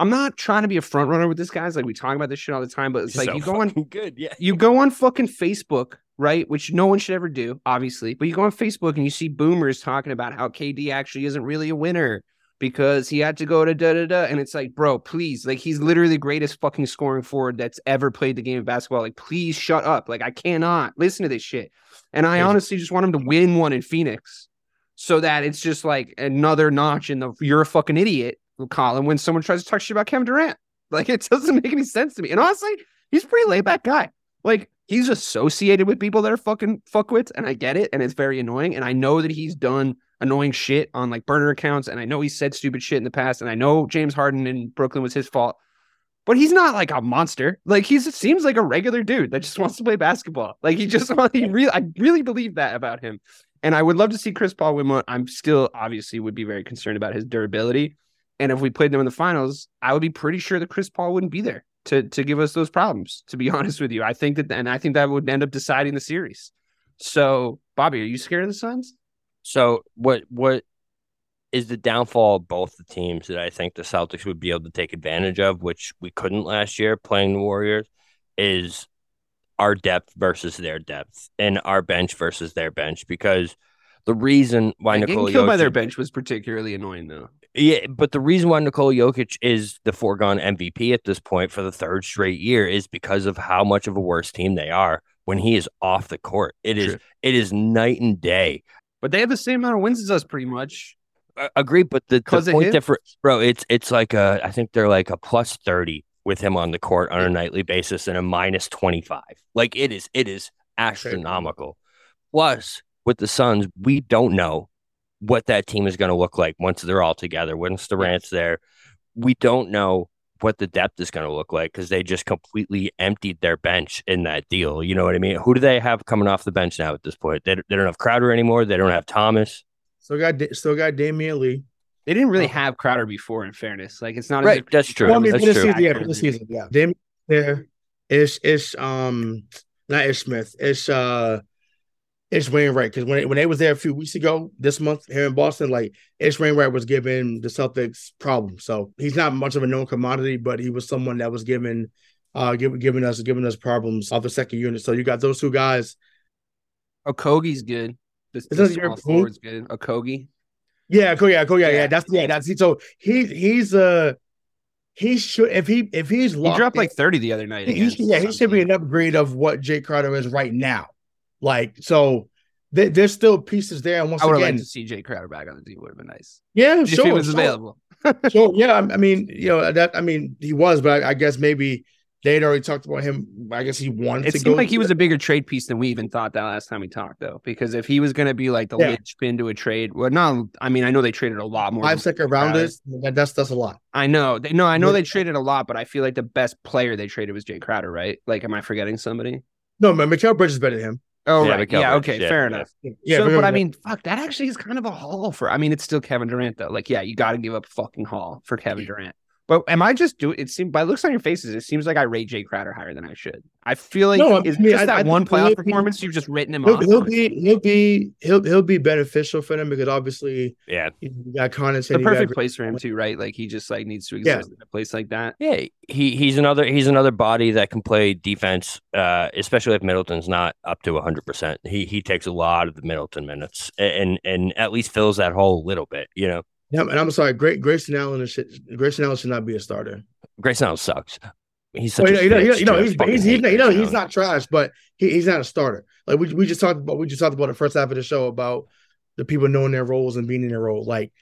I'm not trying to be a front runner with this guys. Like we talk about this shit all the time, but it's like
So
you go on
good. Yeah.
you go on fucking Facebook, right? Which no one should ever do, obviously. But you go on Facebook and you see boomers talking about how KD actually isn't really a winner. because he had to go to da da da. And it's like, bro, please, like he's literally the greatest fucking scoring forward that's ever played the game of basketball. Like, please shut up. Like, I cannot listen to this shit. And I honestly just want him to win one in Phoenix so that it's just like another notch in the you're a fucking idiot column when someone tries to talk shit about Kevin Durant. Like, it doesn't make any sense to me. And honestly, he's a pretty laid back guy. Like, he's associated with people that are fucking fuckwits, and I get it, and it's very annoying. And I know that he's done annoying shit on like burner accounts, and I know he said stupid shit in the past, and I know James Harden in Brooklyn was his fault. But he's not like a monster. Like he seems like a regular dude that just wants to play basketball. Like he just he really I really believe that about him. And I would love to see Chris Paul win one. I'm still obviously would be very concerned about his durability. And if we played them in the finals, I would be pretty sure that Chris Paul wouldn't be there to to give us those problems. To be honest with you, I think that, and I think that would end up deciding the series. So, Bobby, are you scared of the Suns?
So, what what is the downfall of both the teams that I think the Celtics would be able to take advantage of, which we couldn't last year playing the Warriors, is our depth versus their depth and our bench versus their bench. Because the reason why
Yeah,
Nikola
getting killed by their bench was particularly annoying, though.
Yeah, but the reason why Nikola Jokic is the foregone MVP at this point for the third straight year is because of how much of a worse team they are when he is off the court. It is
True.
it is night and day.
But they have the same amount of wins as us, pretty much.
Uh, agreed, but the, the point difference, bro, it's it's like a I think they're like a plus thirty with him on the court on a nightly basis and a minus twenty five. Like it is it is astronomical. Plus, with the Suns, we don't know what that team is going to look like once they're all together. Once Durant's there, we don't know what the depth is going to look like because they just completely emptied their bench in that deal. You know what I mean? Who do they have coming off the bench now at this point? They, they don't have Crowder anymore. They don't have Thomas.
Still got Da- still got Damion Lee.
They didn't really
Oh.
have Crowder before, in fairness. Like, it's not
Right,
as
that's true.
Well, I mean,
That's
this
true.
season, yeah, for
Accurately.
this season, yeah. Damian there. Ish Ish um not Ish Smith. It's uh Ish Wainwright. Because when when they was there a few weeks ago, this month here in Boston, like Ish Wainwright was giving the Celtics problems. So he's not much of a known commodity, but he was someone that was giving uh giving giving us giving us problems off the second unit. So you got those two guys.
Okogie's good. The
Isn't your-
forward's good. Okogie.
Yeah, cool, yeah, cool, yeah, yeah.
Yeah.
That's yeah, that's so he he's uh he should if he if he's
He dropped
in-
like 30 the other night.
He- he
against
should- yeah, he should be an upgrade of what Jay Crowder is right now. Like, so th- there's still pieces there. And once
I would have
again,
liked to see Jay Crowder back on the team. Would have been nice.
yeah,
If
sure,
he was
sure,
available.
sure. Yeah, I I mean, you know, that I mean, he was, but I, I guess maybe they'd already talked about him. I guess he wanted to go.
It seemed like he was a bigger trade piece than we even thought that last time we talked, though. Because if he was going to be like the
Yeah.
linchpin to a trade, well, no, I mean, I know they traded a lot more.
five second rounders. That, that's that's a lot.
I know. They, no, I know
Yeah.
they traded a lot, but I feel like the best player they traded was Jay Crowder, right? Like, am I forgetting somebody?
No, man, Mikal Bridges is better than him.
Oh,
Yeah,
right. Yeah, okay,
yeah,
fair
yeah.
enough.
Yeah,
so,
very
but I mean, fuck, that actually is kind of a haul for. I mean, it's still Kevin Durant though. Like, yeah, you got to give up fucking haul for Kevin Durant. But am I just doing? It seems by looks on your faces, it seems like I rate Jay Crowder higher than I should. I feel like
No, I
it's
mean,
just
I-
that
I
one
think he'll
playoff
be-
performance. You've just written him
He'll,
off.
he'll be he'll be he'll he'll be beneficial for them because obviously
Yeah.
you got Connaughton.
the
you got
perfect place for him too, right? Like he just like needs to
Yeah.
exist in a place like that.
Yeah, he he's another he's another body that can play defense, uh, especially if Middleton's not up to hundred percent. He he takes a lot of the Middleton minutes and and at least fills that hole a little bit. You know,
Yeah, and I'm sorry, Great Grayson Allen is shit- Grayson Allen should not be a starter.
Grayson Allen sucks. He's such
Well,
a
you know, you know, you know,
too.
He's, he's, he's, not, you know, he's not trash, but he, he's not a starter. Like we, we just talked about, we just talked about the first half of the show about the people knowing their roles and being in their role. Like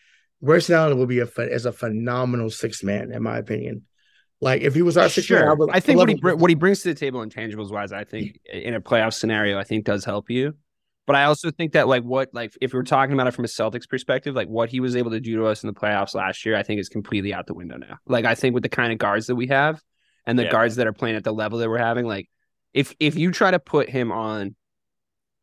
Grayson Allen will be a ph- is a phenomenal six man, in my opinion. Like if he was our six man,
Sure.
would-
I think what he br- what he brings to the table intangibles wise, I think in a playoff scenario, I think does help you. But I also think that like what like if we're talking about it from a Celtics perspective, like what he was able to do to us in the playoffs last year, I think is completely out the window now. Like I think with the kind of guards that we have and the
Yeah.
guards that are playing at the level that we're having, like if if you try to put him on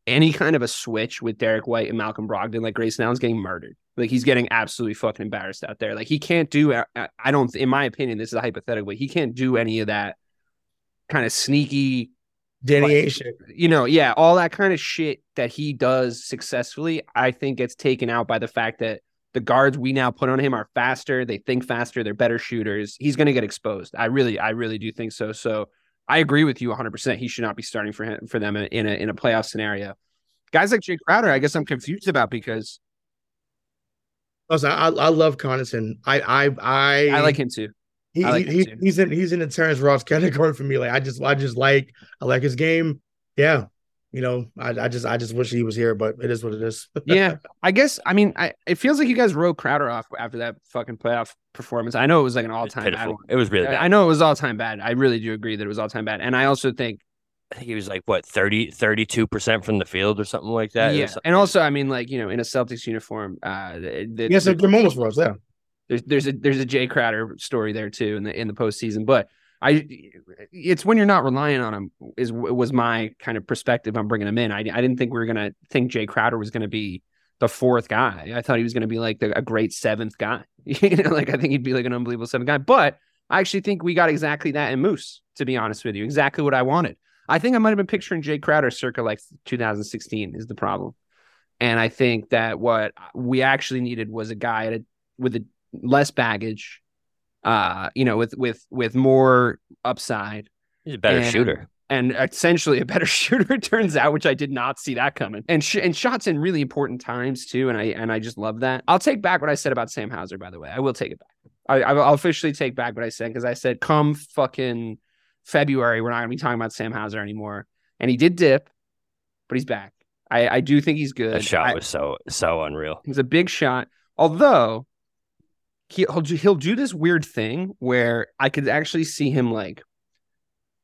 any kind of a switch with Derrick White and Malcolm Brogdon, like Grayson Allen's getting murdered. Like he's getting absolutely fucking embarrassed out there. Like he can't do. I I don't. In my opinion, this is a hypothetical. But he can't do any of that kind of sneaky.
Danny
like. You know, yeah, all that kind of shit that he does successfully. I think gets taken out by the fact that the guards we now put on him are faster. They think faster. They're better shooters. He's going to get exposed. I really, I really do think so. So I agree with you 100. percent He should not be starting for him for them in a in a playoff scenario. Guys like Jay Crowder, I guess I'm confused about because
Also, I, I love Connaughton. I I I
I like him too.
He,
like
he, he's in he's in the Terrence Ross category for me. Like I just I just like I like his game. Yeah, you know I, I just I just wish he was here, but it is what it is.
yeah, I guess. I mean, I it feels like you guys wrote Crowder off after that fucking playoff performance. I know it was like an all time bad one.
It was really
I
bad.
I know it was all time bad. I really do agree that it was all time bad, and I also think
I think he was like what 30 32 percent from the field or something like that.
Yeah, and also I mean, like you know, in a Celtics uniform, uh, the, the,
he has some good moments for us. Yeah,
there's there's a there's a Jay Crowder story there too in the in the postseason, but I it's when you're not relying on him is was my kind of perspective on bringing him in. I I didn't think we were gonna think Jay Crowder was gonna be the fourth guy. I thought he was gonna be like the, a great seventh guy. you know, like I think he'd be like an unbelievable seventh guy. But I actually think we got exactly that in Moose. To be honest with you, exactly what I wanted. I think I might have been picturing Jay Crowder circa like 2016 is the problem. And I think that what we actually needed was a guy a, with a less baggage, uh, you know, with with with more upside
he's a better
and-
shooter.
and essentially a better shooter. It turns out, which I did not see that coming. And sh- and shots in really important times too. And I and I just love that. I'll take back what I said about Sam Hauser. By the way, I will take it back. I, I- I'll officially take back what I said because I said come fucking February, we're not gonna be talking about Sam Hauser anymore. And he did dip, but he's back. I, I do think he's good.
That shot
I-
was so so unreal.
It's a big shot. Although he, he'll do- he'll do this weird thing where I could actually see him like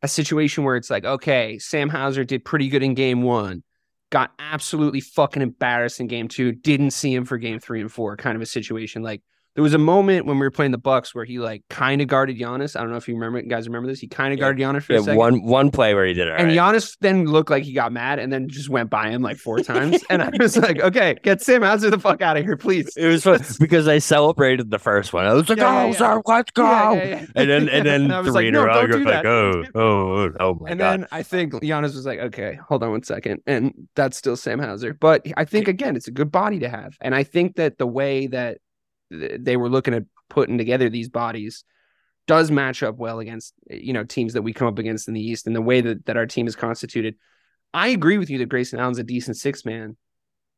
a situation where it's like, okay, Sam Hauser did pretty good in game one, got absolutely fucking embarrassed in game two, didn't see him for game three and four, kind of a situation. Like there was a moment when we were playing the Bucks where he like kind of guarded Giannis. I don't know if you remember, you guys remember this. He kind of
Yeah.
guarded Giannis for a second.
one one play where he did it.
And
right.
Giannis then looked like he got mad and then just went by him like four times. and I was like, okay, get Sam Hauser the fuck out of here, please.
It was fun because I celebrated the first one. I was like,
Yeah, yeah,
"Oh,
yeah.
sir, let's go!"
Yeah, yeah, yeah.
And then and then
I was
the
like, no, don't do
was like,
that.
Oh, "Oh, oh, oh my
and
god!"
And then I think Giannis was like, okay, hold on one second. And that's still Sam Hauser. But I think, again, it's a good body to have. And I think that the way that th- they were looking at putting together these bodies does match up well against, you know, teams that we come up against in the East and the way that, that our team is constituted. I agree with you that Grayson Allen's a decent six man,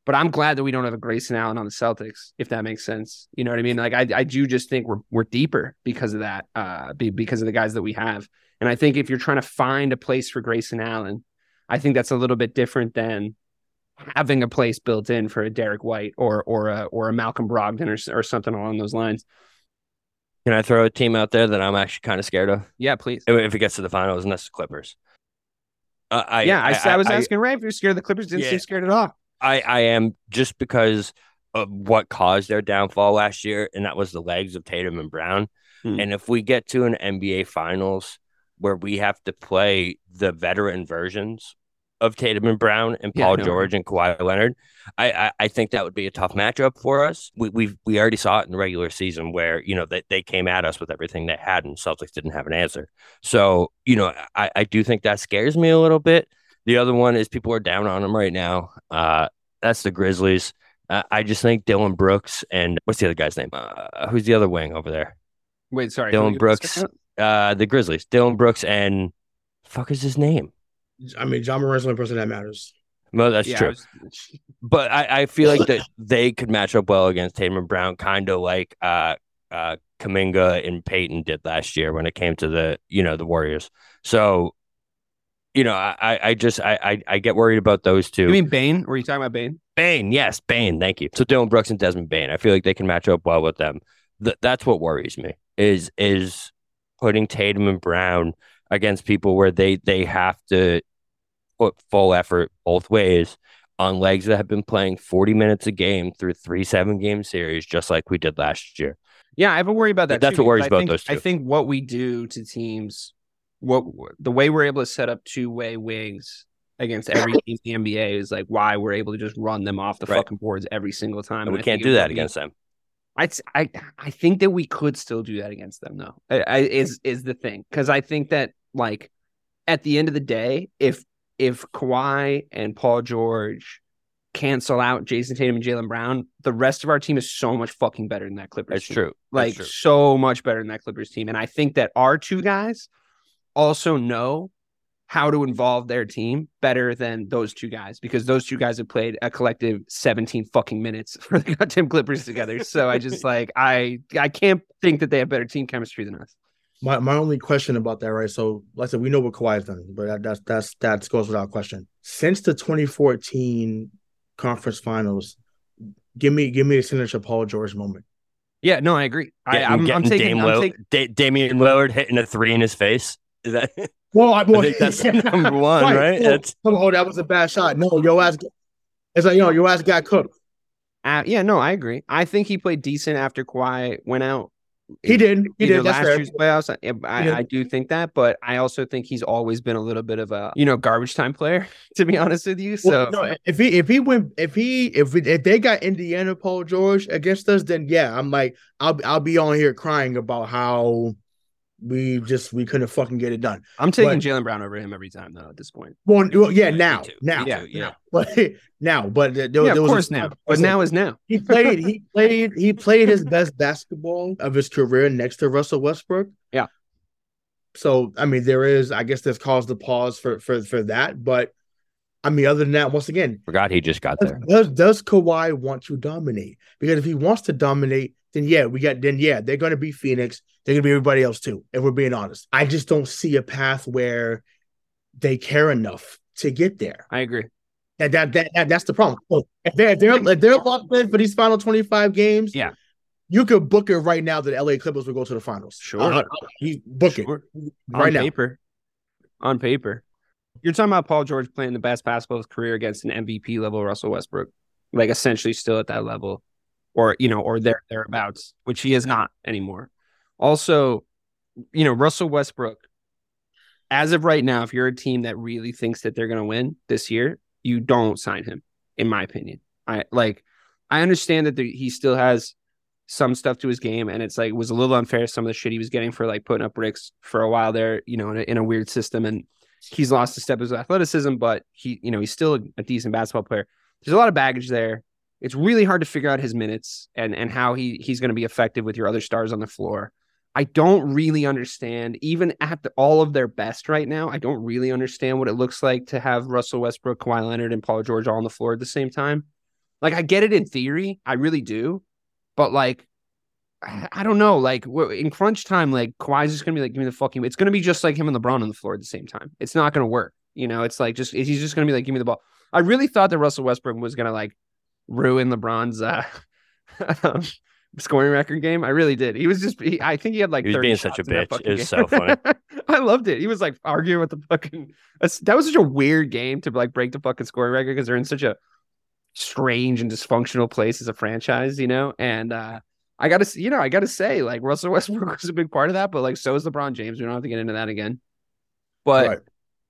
but I'm glad that we don't have a Grayson Allen on the Celtics, if that makes sense. You know what I mean? Like I, I do just think we're we're deeper because of that, uh, be, because of the guys that we have. And I think if you're trying to find a place for Grayson Allen, I think that's a little bit different than having a place built in for a Derrick White or or a or a Malcolm Brogdon or or something along those lines.
Can I throw a team out there that I'm actually kind of scared of
Yeah, please.
if it gets to the finals, and that's the Clippers. Uh, I
yeah, I, I, was
I,
asking Ray if you're scared of the Clippers. Didn't
Yeah.
seem scared at all.
I, I am just because of what caused their downfall last year, and that was the legs of Tatum and Brown.
Hmm.
And if we get to an NBA Finals where we have to play the veteran versions of Tatum and Brown and
Yeah,
Paul
no.
George and Kawhi Leonard, I, I I think that would be a tough matchup for us. We we we already saw it in the regular season where you know they, they came at us with everything they had, and Celtics didn't have an answer. So you know I I do think that scares me a little bit. The other one is people are down on them right now. Uh, that's the Grizzlies. Uh, I just think Dillon Brooks and what's the other guy's name? Uh, who's the other wing over there?
Wait, sorry. Dillon
Brooks. Uh, the Grizzlies. Dillon Brooks and fuck is his name?
I mean, Ja Morant's the only person that matters.
No, that's
Yeah, I
true.
was-
But I, I feel like that they could match up well against Tatum and Brown, kind of like uh, uh, Kuminga and Payton did last year when it came to the you know the Warriors. So, you know, I I- I just I I, I get worried about those two.
You mean Bane? Were you talking about Bane?
Bain, yes, Bane. Thank you. So Dillon Brooks and Desmond Bane. I feel like they can match up well with them. Th- that's what worries me is is putting Tatum and Brown against people where they they have to put full effort both ways on legs that have been playing 40 minutes a game through three seven game series, just like we did last year.
Yeah, I have a worry about that.
That's
too,
what worries about
think-
those two.
I think what we do to teams, what the way we're able to set up two way wings against every team in the NBA is like why we're able to just run them off the
Right.
fucking boards every single time.
And we
I
can't do that
would be-
against them.
I, I I think that we could still do that against them though. I, I, is is the thing because I think that like at the end of the day, if if Kawhi and Paul George cancel out Jayson Tatum and Jaylen Brown, the rest of our team is so much fucking better than that Clippers.
That's
team.
true. That's
Like
true.
so much better than that Clippers team, and I think that our two guys also know how to involve their team better than those two guys because those two guys have played a collective 17 fucking minutes for the goddamn Clippers together. So I just like I I can't think that they have better team chemistry than us.
My my only question about that, right? So, like I said, we know what Kawhi's done, but that, that's that's that goes without question. Since the 2014 conference finals, give me give me a signature Paul George moment.
Yeah, no, I agree. I,
Getting,
I'm, I'm
getting
taking,
Dame
I'm
Lillard,
taking
Da- Damian Lillard hitting a three in his face. Is that?
Well, I, well,
I think that's number one, right?
Well,
That's-
come on, that was a bad shot. No, your ass. It's like yo, your ass got cooked.
uh, yeah, no, I agree. I think he played decent after Kawhi went out.
He did. He did. That's
last
fair.
year's playoffs. I, I. I do think that, but I also think he's always been a little bit of a you know garbage time player. To be honest with you, so
Well, no, if he if he went if he if we, if they got Indiana Paul George against us, then yeah, I'm like I'll I'll be on here crying about how we just we couldn't fucking get it done.
I'm taking Jaylen Brown over him every time though. At this point,
Well, well yeah,
Me
now,
too.
Now,
too,
Yeah,
yeah.
but now, but there, there
yeah,
there
of
was a
course
time-
now, but now is now.
he played he played he played his best basketball of his career next to Russell Westbrook.
Yeah.
So I mean, there is I guess there's cause to pause for for for that, but I mean, other than that, once again,
Forgot he just got
does,
there.
does does Kawhi want to dominate? Because if he wants to dominate, then yeah, we got then yeah, they're going to be Phoenix. They're going to be everybody else too. If we're being honest, I just don't see a path where they care enough to get there.
I agree.
That that, that, that that's the problem. If they're if they're if they're locked in for these final twenty five games,
Yeah.
you could book it right now that the LA Clippers will go to the finals.
Sure.
Uh, you book
Sure.
it
on
right now.
paper. On paper. You're talking about Paul George playing the best basketball of his career against an MVP level Russell Westbrook, like essentially still at that level, or you know, or there thereabouts, which he is not anymore. Also, you know, Russell Westbrook, as of right now, if you're a team that really thinks that they're going to win this year, you don't sign him, in my opinion. I like, I understand that the, he still has some stuff to his game, and it's like it was a little unfair some of the shit he was getting for like putting up bricks for a while there, you know, in a, in a weird system, and he's lost a step of his athleticism, but he, you know, he's still a, a decent basketball player. There's a lot of baggage there. It's really hard to figure out his minutes and and how he he's going to be effective with your other stars on the floor. I don't really understand, even at the, all of their best right now. I don't really understand what it looks like to have Russell Westbrook, Kawhi Leonard, and Paul George all on the floor at the same time. Like I get it in theory, I really do, but like I don't know. Like in crunch time, like Kawhi's just gonna be like, give me the fucking. It's gonna be just like him and LeBron on the floor at the same time. It's not gonna work. You know, it's like just he's just gonna be like, give me the ball. I really thought that Russell Westbrook was gonna like ruin LeBron's uh, um, scoring record game. I really did. He was just. He, I think he had like.
He was
30
being such a
shots in that
bitch.
fucking
It was
game.
so funny.
I loved it. He was like arguing with the fucking. That was such a weird game to like break the fucking scoring record because they're in such a strange and dysfunctional place as a franchise, you know. And uh I gotta, you know, I gotta say, like Russell Westbrook was a big part of that, but like so is LeBron James. We don't have to get into that again. But
Right.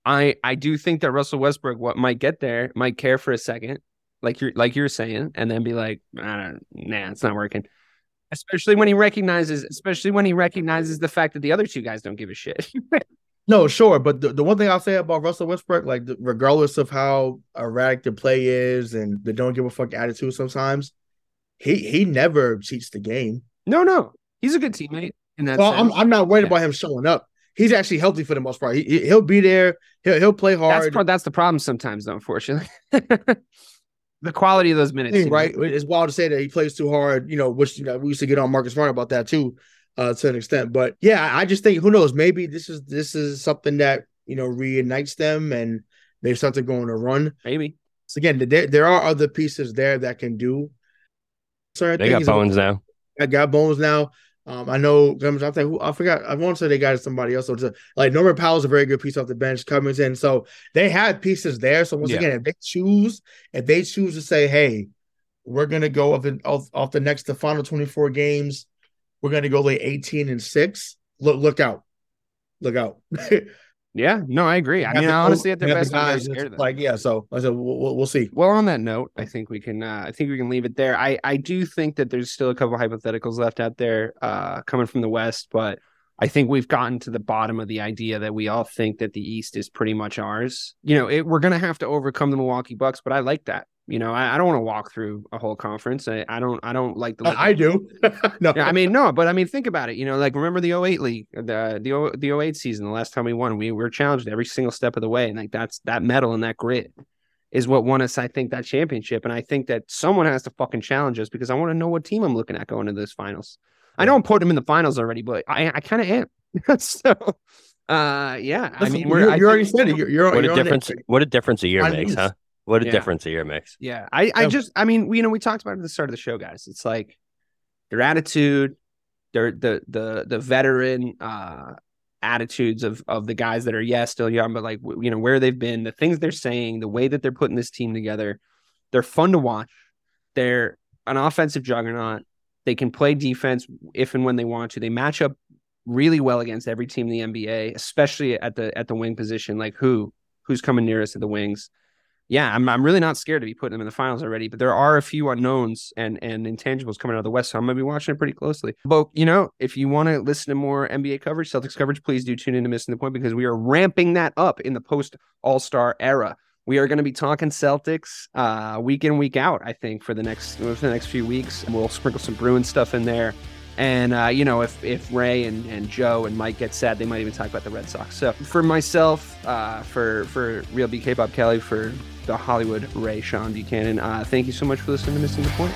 I, I do think that Russell Westbrook, what might get there, might care for a second, like you're, like you're saying, and then be like, I don't, nah, it's not working. Especially when he recognizes, especially when he recognizes the fact that the other two guys don't give a shit.
No, sure, but the, the one thing I'll say about Russell Westbrook, like the, regardless of how erratic the play is and the don't give a fuck attitude, sometimes he he never cheats the game.
no, no, he's a good teammate. In that
Well, I'm. I'm not worried
Yeah.
about him showing up. He's actually healthy for the most part. He he- he'll be there. He'll he'll play
That's
hard.
pro- that's the problem sometimes, though, unfortunately. the quality of those minutes, you know?
right? It's wild to say that he plays too hard. You know, which you know we used to get on Marcus Smart about that too, uh, to an extent. But yeah, I I just think who knows? Maybe this is this is something that you know reunites them and they start to go on a run.
Maybe.
So again, there there are other pieces there that can do Sorry,
They got
things.
bones now.
I got bones now. Um, I know. To think who I forgot. I want to say they got somebody else. So like Norman Powell's a very good piece off the bench. Covington. So they have pieces there. So once
Yeah.
again, if they choose, if they choose to say, "Hey, we're gonna go off the off, off the next the final 24 games, we're gonna go like 18 and six. Look, look out, look out.
Yeah. No, I agree. I mean, honestly, at their
the
best, I'm very
guys like yeah. So I said we'll, we'll, see.
Well, on that note, I think we can. Uh, I think we can leave it there. I I do think that there's still a couple hypotheticals left out there, uh, coming from the West, but I think we've gotten to the bottom of the idea that we all think that the East is pretty much ours. You know, it, we're gonna have to overcome the Milwaukee Bucks, but I like that. You know, I, I don't want to walk through a whole conference. I, I don't I don't like the
I, I do. no,
yeah, I mean, no, but I mean, think about it. You know, like remember the 08 league, the the the 08 season, the last time we won, we were challenged every single step of the way, and like that's that medal and that grit is what won us, I think, that championship. And I think that someone has to fucking challenge us because I want to know what team I'm looking at going into this finals. I know I'm putting them in the finals already, but I I kind of am. so, uh, yeah, I mean,
you,
I
already
think-
said it. You're, you're
What
you're
a difference! What a difference a year
On
makes,
these.
huh? What a
Yeah.
difference a year makes.
Yeah, I, I just, I mean, we, you know, we talked about it at the start of the show, guys. It's like their attitude, their the the the veteran uh attitudes of of the guys that are yeah still young, but like you know where they've been, the things they're saying, the way that they're putting this team together. They're fun to watch. They're an offensive juggernaut. They can play defense if and when they want to. They match up really well against every team in the NBA, especially at the at the wing position. Like who who's coming nearest at the wings? Yeah, I'm I'm really not scared to be putting them in the finals already, but there are a few unknowns and and intangibles coming out of the West, so I'm gonna be watching it pretty closely. But you know, if you want to listen to more NBA coverage, Celtics coverage, please do tune in to Missing the Point because we are ramping that up in the post All Star era. We are going to be talking Celtics uh, week in week out. I think for the next for the next few weeks, we'll sprinkle some Bruin stuff in there. And uh, you know, if if Ray and, and Joe and Mike get sad, they might even talk about the Red Sox. So for myself, uh, for for real BK Bob Kelly, for the Hollywood Rayshawn Buchanan, uh, thank you so much for listening to Missing the Point.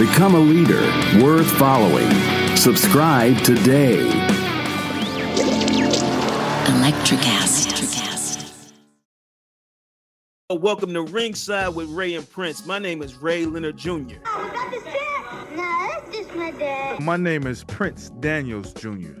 Become a leader worth following. Subscribe today.
Electricast.
Welcome to Ringside with Ray and Prince. My name is Ray Leonard Jr.
Oh, is that the? No, that's just my dad.
My name is Prince Daniels Jr.